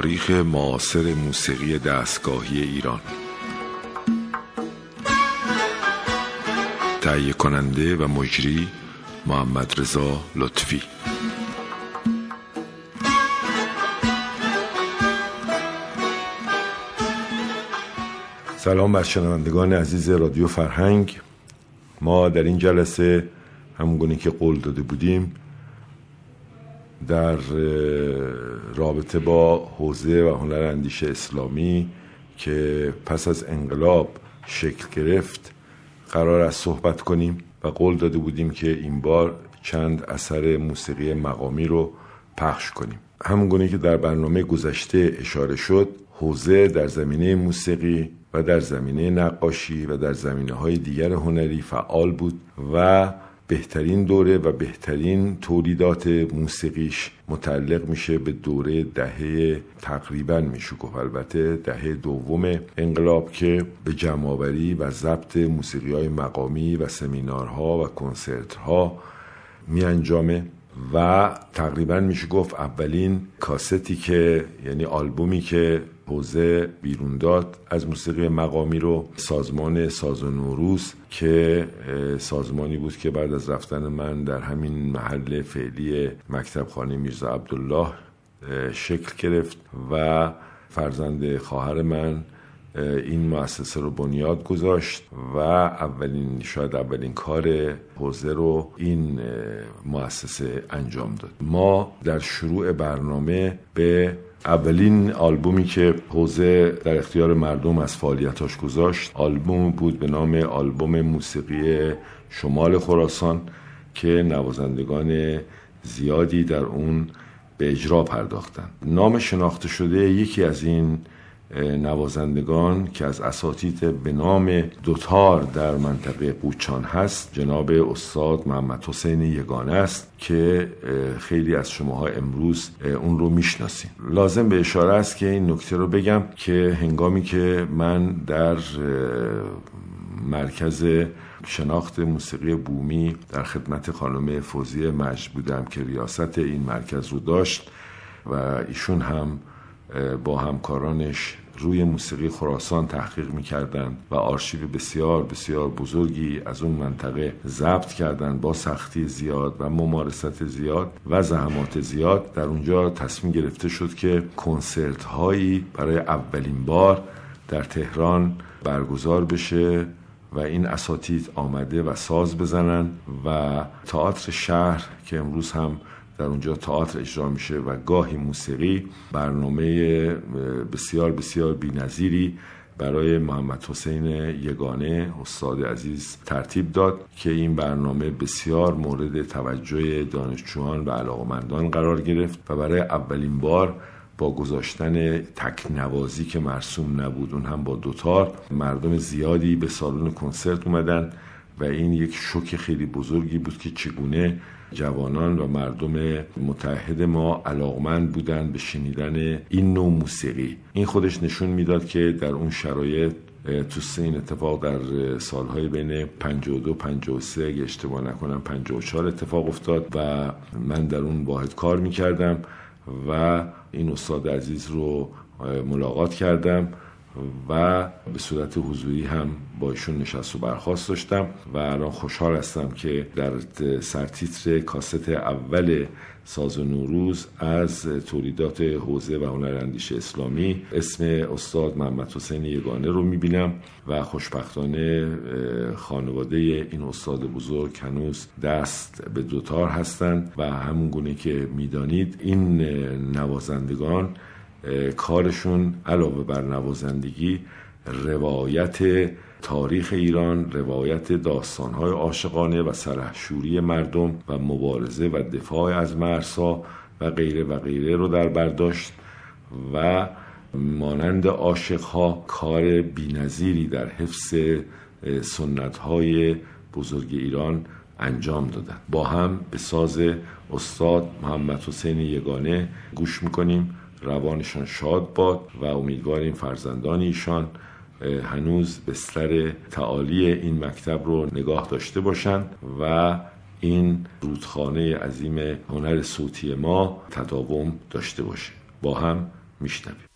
تاریخ معاصر موسیقی دستگاهی ایران. تهیه کننده و مجری محمد رضا لطفی. سلام بر شنوندگان عزیز رادیو فرهنگ. ما در این جلسه همونگونه که قول داده بودیم در رابطه با حوزه و هنر اندیشه اسلامی که پس از انقلاب شکل گرفت قرار است صحبت کنیم و قول داده بودیم که این بار چند اثر موسیقی مقامی رو پخش کنیم. همونگونه که در برنامه گذشته اشاره شد حوزه در زمینه موسیقی و در زمینه نقاشی و در زمینه های دیگر هنری فعال بود و بهترین دوره و بهترین تولیدات موسیقیش متعلق میشه به دوره دهه تقریبا میشه گفت. البته دهه دوم انقلاب که به جمعآوری و ضبط موسیقی های مقامی و سمینارها و کنسرت ها می انجامه و تقریبا میشه گفت اولین کاستی که یعنی آلبومی که حوزه بیرون داد از موسیقی مقامی رو سازمان ساز و نوروز که سازمانی بود که بعد از رفتن من در همین محل فعلی مکتب خانه میرزا عبدالله شکل گرفت و فرزند خواهر من این مؤسسه رو بنیاد گذاشت و اولین شاید اولین کار حوزه رو این مؤسسه انجام داد. ما در شروع برنامه به اولین آلبومی که حوزه در اختیار مردم از فعالیتاش گذاشت آلبوم بود به نام آلبوم موسیقی شمال خراسان که نوازندگان زیادی در اون به اجرا پرداختن نام شناخته شده یکی از این نوازندگان که از اساتید به نام دوتار در منطقه قوچان هست جناب استاد محمد حسین یگانه است که خیلی از شماها امروز اون رو می‌شناسیم لازم به اشاره است که این نکته رو بگم که هنگامی که من در مرکز شناخت موسیقی بومی در خدمت خانم فوزی مجد بودم که ریاست این مرکز رو داشت و ایشون هم با همکارانش روی موسیقی خراسان تحقیق می‌کردند و آرشیو بسیار بسیار بزرگی از اون منطقه ضبط کردند با سختی زیاد و ممارست زیاد و زحمات زیاد. در اونجا تصمیم گرفته شد که کنسرت هایی برای اولین بار در تهران برگزار بشه و این اساتید آمده و ساز بزنن و تئاتر شهر که امروز هم در اونجا تئاتر اجرا میشه و گاهی موسیقی برنامه بسیار بسیار بینظیری برای محمد حسین یگانه استاد عزیز ترتیب داد که این برنامه بسیار مورد توجه دانشجویان و علاقمندان قرار گرفت و برای اولین بار با گذاشتن تکنوازی که مرسوم نبود اون هم با دوتار مردم زیادی به سالن کنسرت اومدن و این یک شوک خیلی بزرگی بود که چگونه جوانان و مردم متحد ما علاقمند بودند به شنیدن این نوع موسیقی. این خودش نشون می‌داد که در اون شرایط تو این اتفاق در سالهای بین 52 53 اگه اشتباه نکنم 54 اتفاق افتاد و من در اون واحد کار می‌کردم و این استاد عزیز رو ملاقات کردم. و به صورت حضوری هم با ایشون نشست و برخواست داشتم و الان خوشحال هستم که در سرتیتر کاست اول ساز و نوروز از تولیدات حوزه و هنر اندیشه اسلامی اسم استاد محمد حسین یگانه رو می‌بینم و خوشبختانه خانواده این استاد بزرگ هنوز دست به دوتار هستند و همون گونه که می‌دانید این نوازندگان کارشون علاوه بر نوازندگی روایت تاریخ ایران روایت داستانهای عاشقانه و سرحشوری مردم و مبارزه و دفاع از مرسا و غیره و غیره رو در برداشت و مانند عاشقها کار بینظیری در حفظ سنتهای بزرگ ایران انجام دادن. با هم به ساز استاد محمد حسین یگانه گوش می‌کنیم. روانشان شاد باد و امیدواریم فرزندان ایشان هنوز بستر تعالی این مکتب رو نگاه داشته باشند و این رودخانه عظیم هنر صوتی ما تداوم داشته باشه. با هم میشنویم.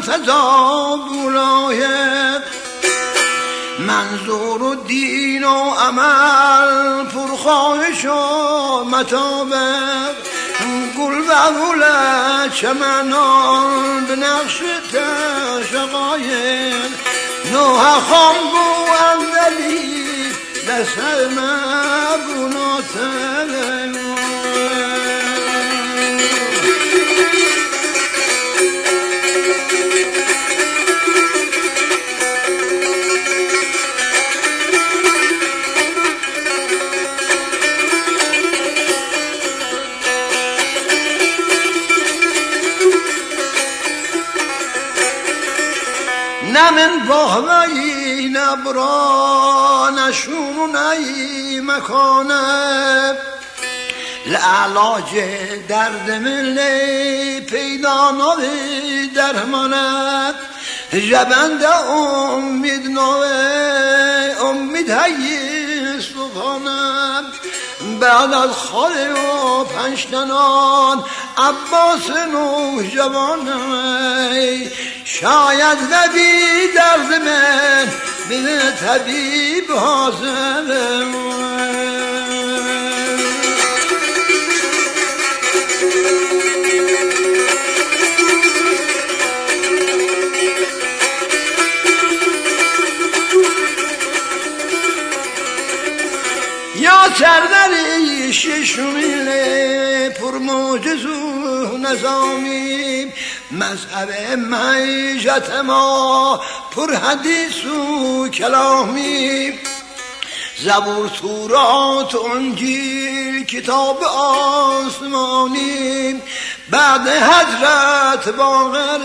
لمرتضا بولایه منظور و دین و عمل پرخواهش و مطابق. گل و چمنان به نقش تشقایق. نوح خام بو اندلی لسر مبونات من باهوی نبرا نشون ای مکانه. لعلاج درد ملی پیدا نوی درمانه. جبند امید نوی امید هی سبحانه بعد از خال و پنجتنان عباس نو جوانه شاید نبی درد من به طبیب حاضر سردری ششمیله پر موجز و نظامی مذهب معیشت ما پر حدیث و کلامی زبور تورات و انجیل کتاب آسمانی بعد حضرت باقر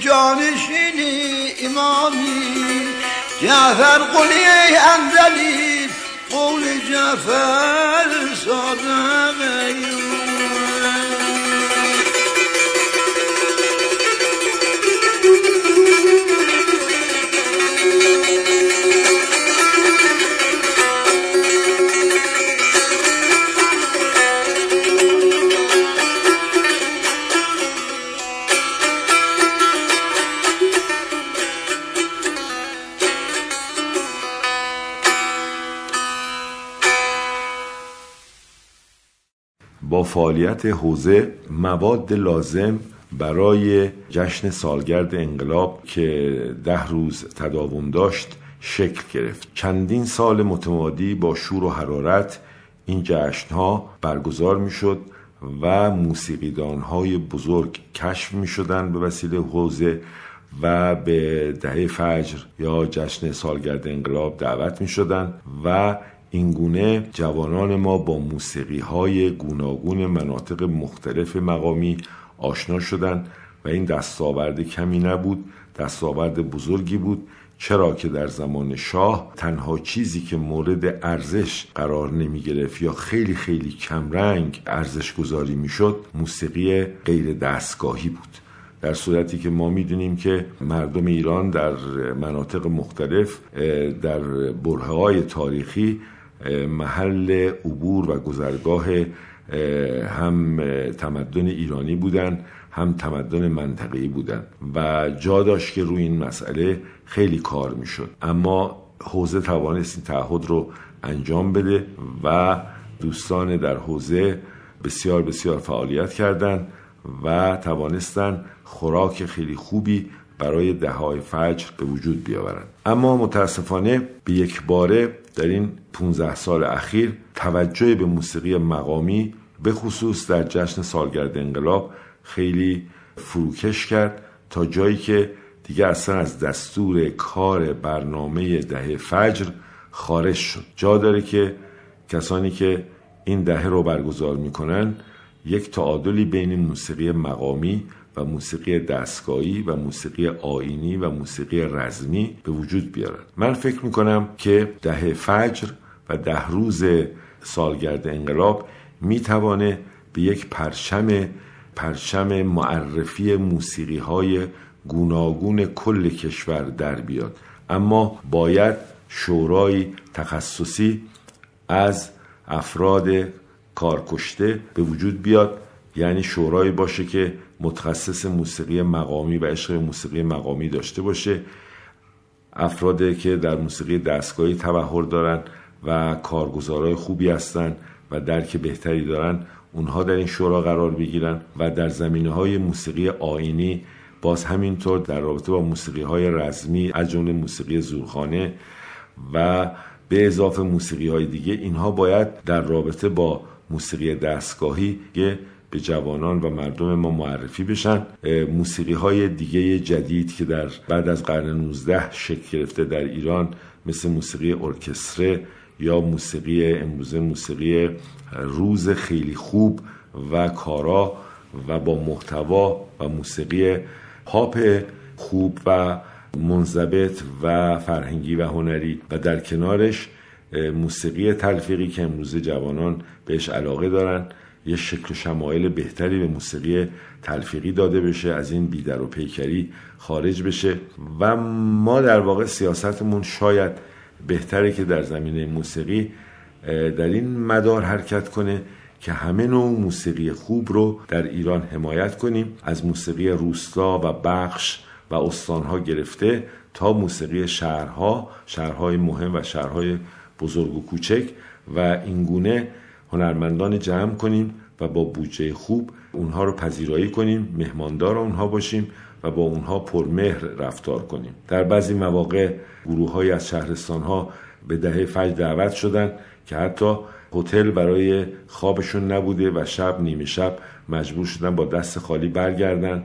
جانشینی امامی جعفر قلی انزلی قول جعفر صادق با فعالیت حوزه مواد لازم برای جشن سالگرد انقلاب که ده روز تداوم داشت شکل گرفت. چندین سال متمادی با شور و حرارت این جشن ها برگزار می شد و موسیقیدان های بزرگ کشف می شدن به وسیله حوزه و به دهه فجر یا جشن سالگرد انقلاب دعوت می شدن و اینگونه جوانان ما با موسیقی های گوناگون مناطق مختلف مقامی آشنا شدند و این دستاورد کمی نبود دستاورد بزرگی بود چرا که در زمان شاه تنها چیزی که مورد ارزش قرار نمی گرفت یا خیلی خیلی کمرنگ ارزش گذاری می شد موسیقی غیر دستگاهی بود. در صورتی که ما می‌دونیم که مردم ایران در مناطق مختلف در بره های تاریخی محل عبور و گذرگاه هم تمدن ایرانی بودن هم تمدن منطقه‌ای بودن. و جا داشت که روی این مسئله خیلی کار می‌شد. اما حوزه توانست این تعهد رو انجام بده و دوستان در حوزه بسیار بسیار فعالیت کردند و توانستن خوراک خیلی خوبی برای دههای فجر به وجود بیاورند. اما متاسفانه به یک باره در این 15 سال اخیر توجه به موسیقی مقامی به خصوص در جشن سالگرد انقلاب خیلی فروکش کرد تا جایی که دیگه اصلا از دستور کار برنامه دهه فجر خارج شد. جا داره که کسانی که این دهه رو برگزار می‌کنن یک تعادلی بین موسیقی مقامی موسیقی دستگاهی و موسیقی آینی و موسیقی رزمی به وجود بیارد. من فکر می‌کنم که دهه فجر و ده روز سالگرد انقلاب می‌توانه به یک پرچم پرچم معرفی موسیقی های گوناگون کل کشور در بیاد. اما باید شورای تخصصی از افراد کارکشته به وجود بیاد. یعنی شورایی باشه که متخصص موسیقی مقامی و عشق موسیقی مقامی داشته باشه. افرادی که در موسیقی دستگاهی تبهر دارن و کارگزارای خوبی هستند و درک بهتری دارن اونها در این شورا قرار بگیرن و در زمینه های موسیقی آینی باز همینطور در رابطه با موسیقی های رزمی از جمله موسیقی زورخانه و به اضافه موسیقی های دیگه اینها باید در رابطه با موسیقی دستگاهی که به جوانان و مردم ما معرفی بشن. موسیقی های دیگه جدید که در بعد از قرن 19 شکل گرفته در ایران مثل موسیقی ارکستره یا موسیقی امروزه موسیقی روز خیلی خوب و کارا و با محتوا و موسیقی پاپ خوب و منضبط و فرهنگی و هنری. و در کنارش موسیقی تلفیقی که امروزه جوانان بهش علاقه دارن. یه شکل شمایل بهتری به موسیقی تلفیقی داده بشه از این بیدر و پیکری خارج بشه و ما در واقع سیاستمون شاید بهتره که در زمینه موسیقی در این مدار حرکت کنه که همه نوع موسیقی خوب رو در ایران حمایت کنیم از موسیقی روستا و بخش و استانها گرفته تا موسیقی شهرها شهرهای مهم و شهرهای بزرگ و کوچک و اینگونه هنرمندان جمع کنیم و با بودجه خوب اونها رو پذیرایی کنیم مهماندار اونها باشیم و با اونها پرمهر رفتار کنیم. در بعضی مواقع گروه های از شهرستان ها به دهه فجر دعوت شدن که حتی هتل برای خوابشون نبوده و شب نیمه شب مجبور شدن با دست خالی برگردن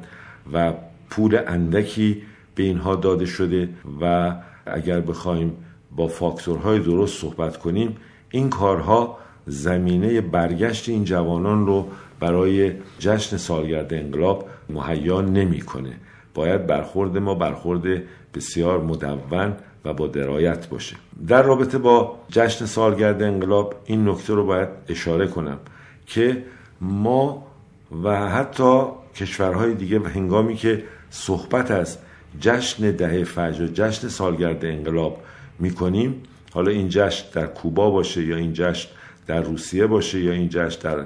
و پول اندکی به اینها داده شده و اگر بخوایم با فاکتورهای درست صحبت کنیم این کارها زمینه برگشت این جوانان رو برای جشن سالگرد انقلاب مهیا نمی‌کنه. باید برخورد ما برخورد بسیار مدون و با درایت باشه. در رابطه با جشن سالگرد انقلاب این نکته رو باید اشاره کنم که ما و حتی کشورهای دیگه و هنگامی که صحبت از جشن دهه فجر و جشن سالگرد انقلاب می‌کنیم حالا این جشن در کوبا باشه یا این جشن در روسیه باشه یا این جشن در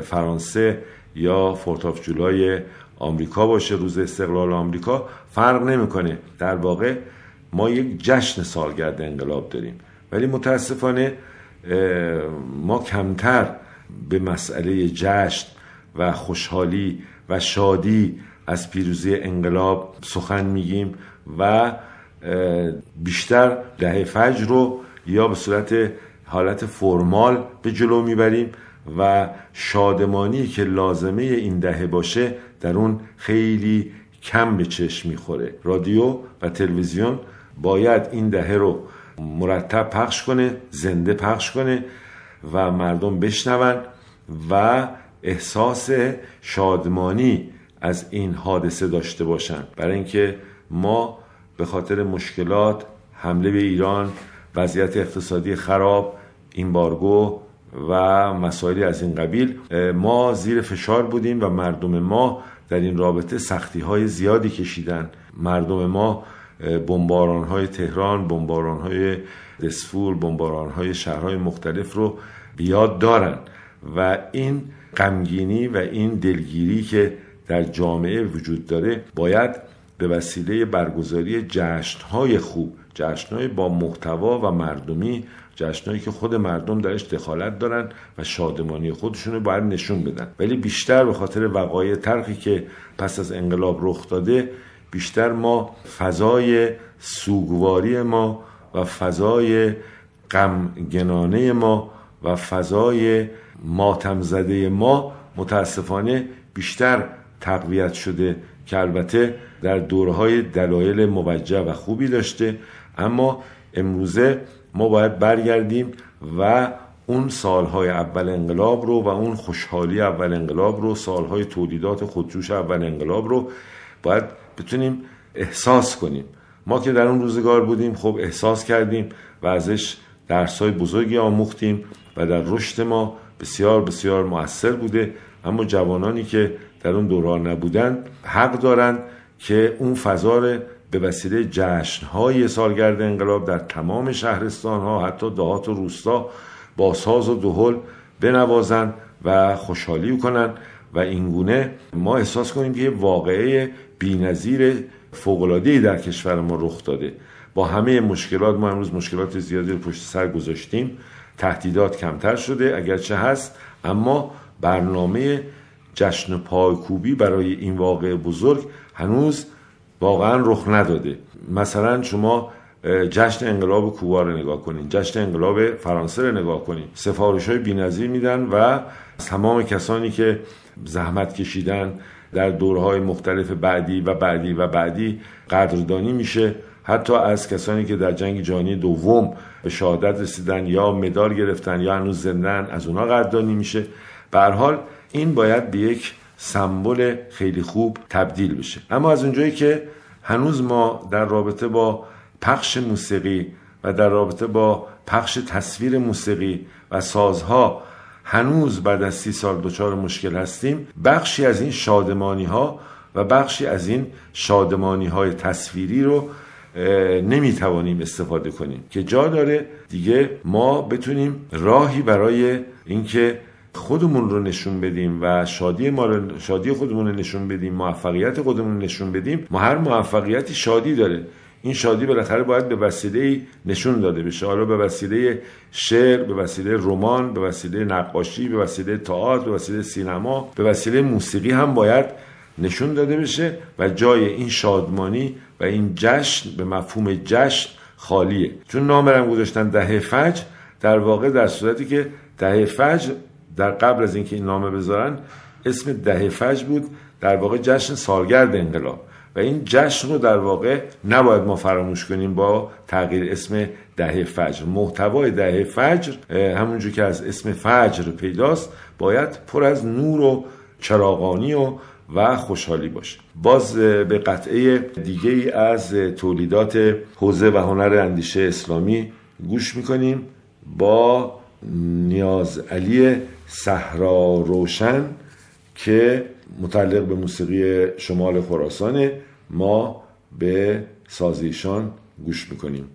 فرانسه یا فورت آف جولای آمریکا باشه روز استقلال آمریکا فرق نمی‌کنه. در واقع ما یک جشن سالگرد انقلاب داریم. ولی متاسفانه ما کمتر به مسئله جشن و خوشحالی و شادی از پیروزی انقلاب سخن میگیم و بیشتر دهه فجر رو یا به صورت حالت فرمال به جلو می‌بریم و شادمانی که لازمه این دهه باشه در اون خیلی کم به چشم می‌خوره. رادیو و تلویزیون باید این دهه رو مرتب پخش کنه زنده پخش کنه و مردم بشنون و احساس شادمانی از این حادثه داشته باشن. برای اینکه ما به خاطر مشکلات حمله به ایران وضعیت اقتصادی خراب ایمبارگو و مسائلی از این قبیل. ما زیر فشار بودیم و مردم ما در این رابطه سختی های زیادی کشیدن. مردم ما بمباران های تهران بمباران های دسفول بمباران های شهرهای مختلف رو بیاد دارن. و این غمگینی و این دلگیری که در جامعه وجود داره باید به وسیله برگزاری جشنهای خوب جشنهای با محتوا و مردمی جشنهایی که خود مردم درش دخالت دارن و شادمانی خودشون رو باید نشون بدن. ولی بیشتر به خاطر وقایع ترخی که پس از انقلاب رخ داده بیشتر ما فضای سوگواری ما و فضای غمگنانه ما و فضای ماتم زده ما متاسفانه بیشتر تقویت شده که البته در دورهای دلایل موجه و خوبی داشته اما امروزه ما باید برگردیم و اون سالهای اول انقلاب رو و اون خوشحالی اول انقلاب رو سالهای تولیدات خودجوش اول انقلاب رو باید بتونیم احساس کنیم. ما که در اون روزگار بودیم خب احساس کردیم و ازش درسای بزرگی آموختیم و در رشد ما بسیار بسیار مؤثر بوده. اما جوانانی که در اون دوران نبودن حق دارند که اون فضا به وسیله جشنهای سالگرد انقلاب در تمام شهرستان ها حتی دهات و روستا با ساز و دهل بنوازن و خوشحالی کنن و اینگونه ما احساس کنیم که یه واقعه بینظیر فوقلادهی در کشور ما رخ داده. با همه مشکلات ما امروز مشکلات زیادی رو پشت سر گذاشتیم. تهدیدات کمتر شده اگرچه هست اما برنامه جشن پایکوبی برای این واقع بزرگ هنوز واقعا رخ نداده. مثلا شما جشن انقلاب کوبا رو نگاه کنین جشن انقلاب فرانسه رو نگاه کنین. سفارش های بینظیر میدن و تمام کسانی که زحمت کشیدن در دورهای مختلف بعدی و بعدی و بعدی قدردانی میشه. حتی از کسانی که در جنگ جهانی دوم به شهادت رسیدن یا مدال گرفتن یا هنوز زندن از اونا قدردانی میشه. به حال این باید به یک سمبل خیلی خوب تبدیل بشه. اما از اونجایی که هنوز ما در رابطه با پخش موسیقی و در رابطه با پخش تصویر موسیقی و سازها هنوز بعد از سی سال دچار مشکل هستیم بخشی از این شادمانی ها و بخشی از این شادمانی های تصویری رو نمی‌توانیم استفاده کنیم. که جا داره دیگه ما بتونیم راهی برای اینکه خودمون رو نشون بدیم و شادی ما رو شادی خودمون رو نشون بدیم موفقیت خودمون رو نشون بدیم ما هر موفقیتی شادی داره. این شادی بالاخره باید به وسیله نشون داده بشه. حالا به وسیله شعر به وسیله رمان به وسیله نقاشی به وسیله تئاتر به وسیله سینما به وسیله موسیقی هم باید نشون داده بشه و جای این شادمانی و این جشن به مفهوم جشن خالیه. چون نامرم گذاشتن دهه فجر در واقع در صورتی که دهه فجر در قبل از اینکه این نامه بذارن اسم دهه فجر بود در واقع جشن سالگرد انقلاب. و این جشن رو در واقع نباید ما فراموش کنیم با تغییر اسم دهه فجر. محتوای دهه فجر همونجور که از اسم فجر پیداست باید پر از نور و چراغانی و و خوشحالی باشه. باز به قطعه دیگه از تولیدات حوزه و هنر اندیشه اسلامی گوش می‌کنیم با نیاز علی صحرا روشن که متعلق به موسیقی شمال خراسانه ما به سازیشان گوش می‌کنیم.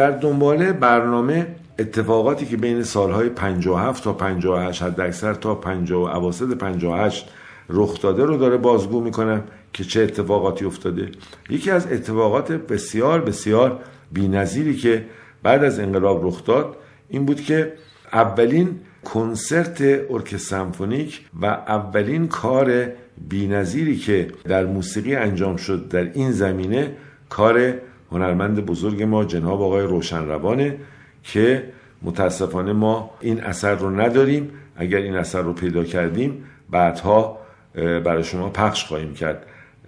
در دنبال برنامه اتفاقاتی که بین سالهای 57 تا 58 حد اکثر تا 50 اواسط 58 رخ داده رو داره بازگو می‌کنم که چه اتفاقاتی افتاده. یکی از اتفاقات بسیار بسیار بینظیری که بعد از انقلاب رخ داد این بود که اولین کنسرت ارکستر سمفونیک و اولین کار بینظیری که در موسیقی انجام شد در این زمینه کار هنرمند بزرگ ما جناب آقای روشنروانه که متاسفانه ما این اثر رو نداریم. اگر این اثر رو پیدا کردیم بعدها برای شما پخش خواهیم کرد.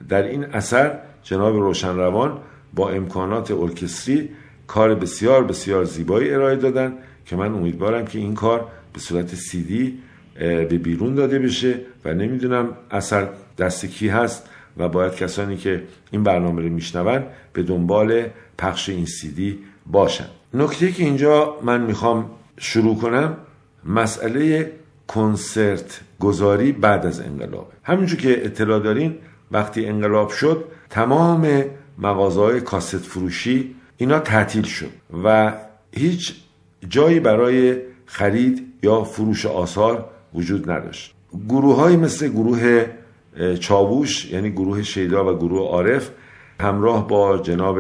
در این اثر جناب روشنروان با امکانات ارکستری کار بسیار بسیار زیبایی ارائه دادن که من امیدوارم که این کار به صورت سیدی به بیرون داده بشه و نمی‌دونم اثر دست کی هست. و باید کسانی که این برنامه رو میشنون به دنبال پخش این سیدی باشن. نکته که اینجا من می‌خوام شروع کنم مسئله کنسرت گذاری بعد از انقلاب. همینجور که اطلاع دارین وقتی انقلاب شد تمام مغازه کاست فروشی اینا تعطیل شد و هیچ جایی برای خرید یا فروش آثار وجود نداشت. گروه های مثل گروه چاووش یعنی گروه شیدا و گروه عارف همراه با جناب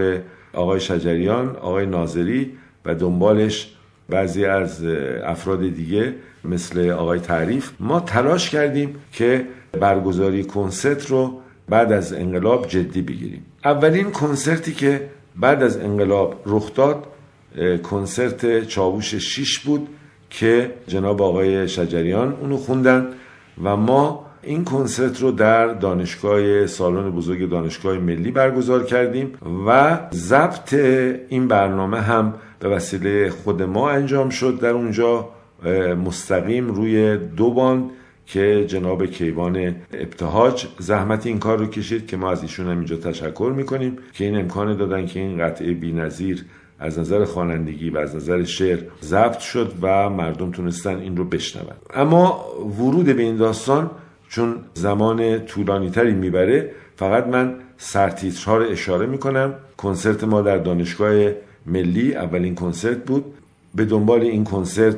آقای شجریان آقای ناظری و دنبالش بعضی از افراد دیگه مثل آقای تعریف. ما تلاش کردیم که برگزاری کنسرت رو بعد از انقلاب جدی بگیریم. اولین کنسرتی که بعد از انقلاب رخ داد کنسرت چاووش شیش بود که جناب آقای شجریان اونو خوندن و ما این کنسرت رو در دانشگاه سالن بزرگ دانشگاه ملی برگزار کردیم و ضبط این برنامه هم به وسیله خود ما انجام شد در اونجا مستقیم روی دو باند که جناب کیوان ابتهاج زحمت این کار رو کشید که ما از ایشون هم اینجا تشکر می‌کنیم که این امکان دادن که این قطعه بینظیر از نظر خوانندگی و از نظر شعر ضبط شد و مردم تونستن این رو بشنون. اما ورود به این داستان چون زمان طولانی تری می‌بره فقط من سرتیترها رو اشاره می‌کنم. کنسرت ما در دانشگاه ملی اولین کنسرت بود. به دنبال این کنسرت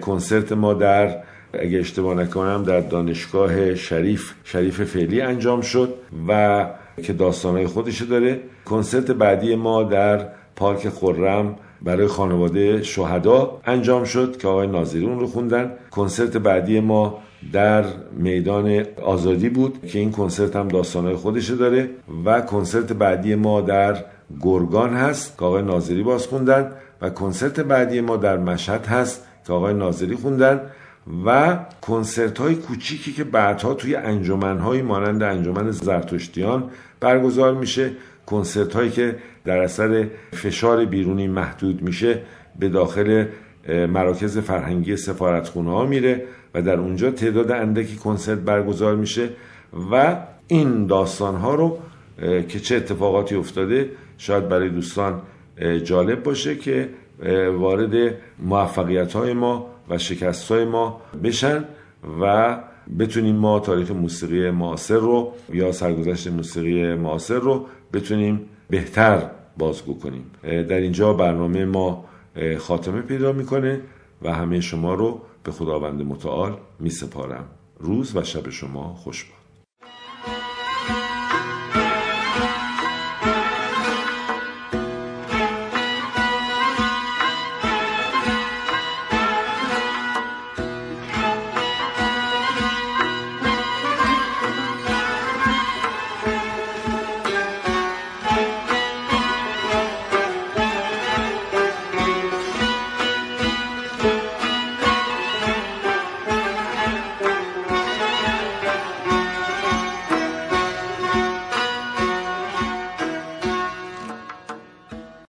کنسرت ما در اگه اشتباه نکنم در دانشگاه شریف شریف فعلی انجام شد و که داستانهای خودش داره. کنسرت بعدی ما در پارک خرم برای خانواده شهدا انجام شد که آقای ناظری اون رو خوندن. کنسرت بعدی ما در میدان آزادی بود که این کنسرت هم داستانهای خودش داره و کنسرت بعدی ما در گرگان هست که آقای ناظری باز خوندن و کنسرت بعدی ما در مشهد هست که آقای ناظری خوندن و کنسرت های کوچیکی که بعدها توی انجمن های مانند انجمن زرتشتیان برگزار میشه. کنسرت هایی که در اثر فشار بیرونی محدود میشه به داخل مراکز فرهنگی سفارتخونه ها میره و در اونجا تعداد اندکی کنسرت برگزار میشه و این داستان ها رو که چه اتفاقاتی افتاده شاید برای دوستان جالب باشه که وارد موفقیت های ما و شکست های ما بشن و بتونیم ما تاریخ موسیقی معاصر رو یا سرگذشت موسیقی معاصر رو بتونیم بهتر بازگو کنیم. در اینجا برنامه ما خاتمه پیدا می‌کنه و همه شما رو به خداوند متعال می سپارم روز و شب شما خوش